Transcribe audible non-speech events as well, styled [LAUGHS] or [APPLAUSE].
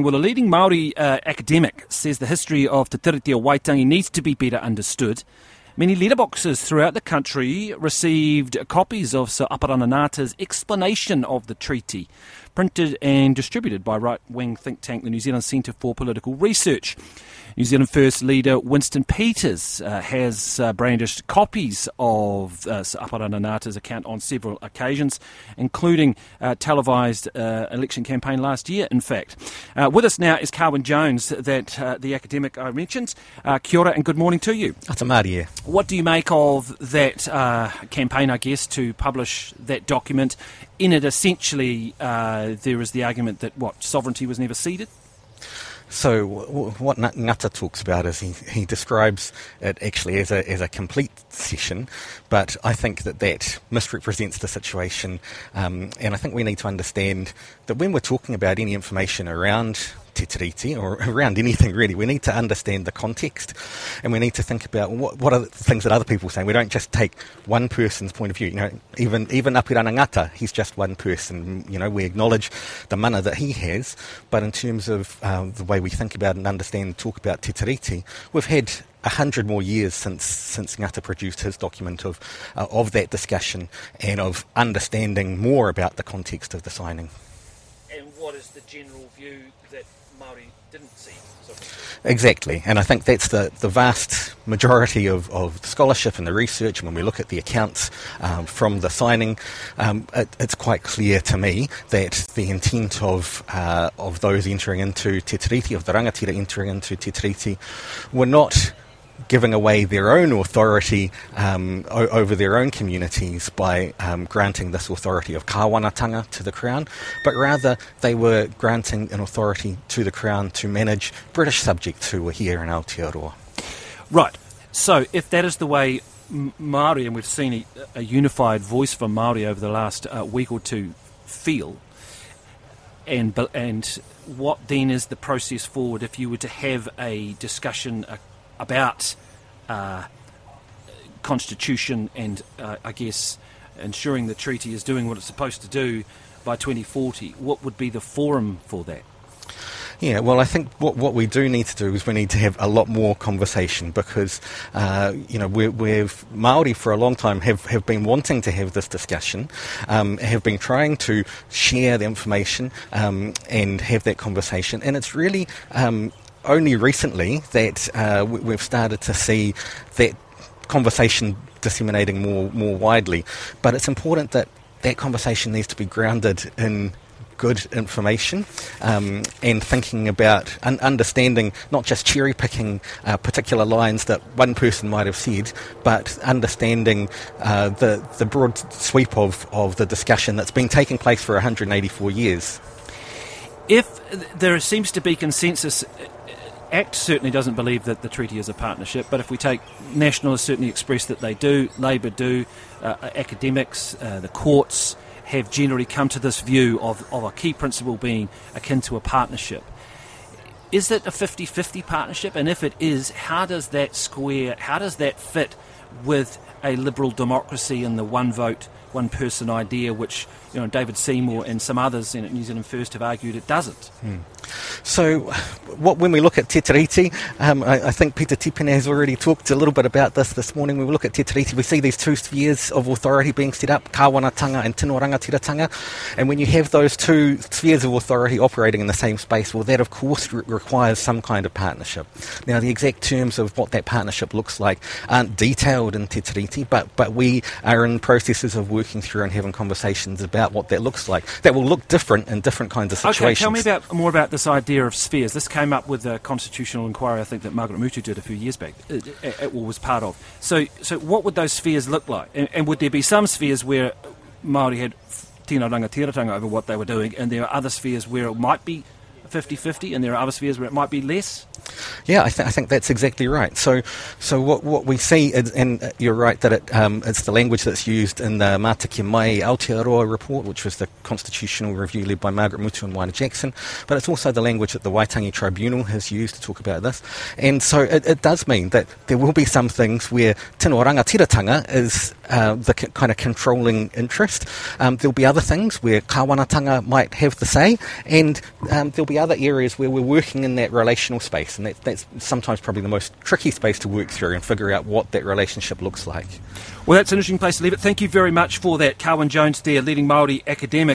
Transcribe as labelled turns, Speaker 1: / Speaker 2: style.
Speaker 1: Well, a leading Maori uh, academic says the history of Te Tiriti o Waitangi needs to be better understood. Many letterboxes throughout the country received copies of Sir Apirana Ngata's explanation of the treaty, printed and distributed by right wing think tank the New Zealand Centre for Political Research. New Zealand First leader Winston Peters uh, has uh, brandished copies of uh, Apirana account on several occasions, including uh, televised uh, election campaign last year, in fact. Uh, with us now is Carwyn Jones, that uh, the academic I mentioned. Uh, kia ora and good morning to you.
Speaker 2: That's a Māori,
Speaker 1: What do you make of that campaign, I guess, to publish that document? In it, essentially, there is the argument that, what, sovereignty was never ceded?
Speaker 2: So what Ngata talks about is he, he describes it actually as a, as a complete cession, but I think that that misrepresents the situation, um, and I think we need to understand that when we're talking about any information around tiriti or [LAUGHS] around anything really, we need to understand the context and we need to think about what, what are the things that other people are saying. We don't just take one person's point of view. You know, even even Apirana Ngata, he's just one person. You know, we acknowledge the mana that he has, but in terms of uh, the way we think about and understand, and talk about tiriti, we've had a hundred more years since since Ngata produced his document of uh, of that discussion and of understanding more about the context of the signing.
Speaker 1: And what is the general view that Maori didn't see?
Speaker 2: Exactly, and I think that's the, the vast majority of, of scholarship and the research. When we look at the accounts um, from the signing, um, it, it's quite clear to me that the intent of uh, of those entering into Te Tiriti, of the rangatira entering into Te Tiriti, were not giving away their own authority um, o- over their own communities by um, granting this authority of kawanatanga to the Crown, but rather they were granting an authority to the Crown to manage British subjects who were here in Aotearoa.
Speaker 1: Right. So if that is the way Maori, and we've seen a, a unified voice from Maori over the last uh, week or two, feel, and and what then is the process forward if you were to have a discussion, a about uh, constitution and uh, I guess ensuring the treaty is doing what it's supposed to do by 2040, what would be the forum for that?
Speaker 2: Yeah, well, I think what what we do need to do is we need to have a lot more conversation because, uh, you know, we we've Maori for a long time have, have been wanting to have this discussion, um, have been trying to share the information um, and have that conversation, and it's really um, only recently that uh, we've started to see that conversation disseminating more more widely. But it's important that that conversation needs to be grounded in good information um, and thinking about and understanding not just cherry picking uh, particular lines that one person might have said, but understanding uh, the the broad sweep of, of the discussion that's been taking place for 184 years.
Speaker 1: There seems to be consensus Act certainly doesn't believe that the treaty is a partnership, but if we take Nationalists certainly express that they do, Labour do, uh, academics, uh, the courts have generally come to this view of, of a key principle being akin to a partnership. Is it a 50 50 partnership? And if it is, how does that square, how does that fit with a liberal democracy and the one vote, one person idea, which you know David Seymour and some others in New Zealand First have argued it doesn't.
Speaker 2: Hmm. So, what, when we look at Te Tiriti, um, I, I, think Peter Tipene has already talked a little bit about this this morning. When we look at Te Tiriti, we see these two spheres of authority being set up, Kawanatanga and Tino Rangatiratanga. And when you have those two spheres of authority operating in the same space, well, that of course re- requires some kind of partnership. Now, the exact terms of what that partnership looks like aren't detailed in Te Tiriti, but, but we are in processes of working through and having conversations about about what that looks like. That will look different in different kinds of situations.
Speaker 1: Okay, tell me about more about this idea of spheres. This came up with a constitutional inquiry, I think, that Margaret Mutu did a few years back, it, it, it was part of. So, so what would those spheres look like? And, and would there be some spheres where Māori had tino rangatiratanga over what they were doing, and there are other spheres where it might be 50-50, and there are other spheres where it might be less?
Speaker 2: Yeah, I, th- I, think that's exactly right. So, so what, what we see, is, and you're right that it, um, it's the language that's used in the Matike Mai Aotearoa report, which was the constitutional review led by Margaret Mutu and Moana Jackson, but it's also the language that the Waitangi Tribunal has used to talk about this. And so it, it does mean that there will be some things where tino rangatiratanga is uh, the c- kind of controlling interest. Um, there'll be other things where kawanatanga might have the say, and um, there'll be other areas where we're working in that relational space, and that, that's sometimes probably the most tricky space to work through and figure out what that relationship looks like.
Speaker 1: Well, that's an interesting place to leave it. Thank you very much for that, Carwyn Jones there, leading Māori academic.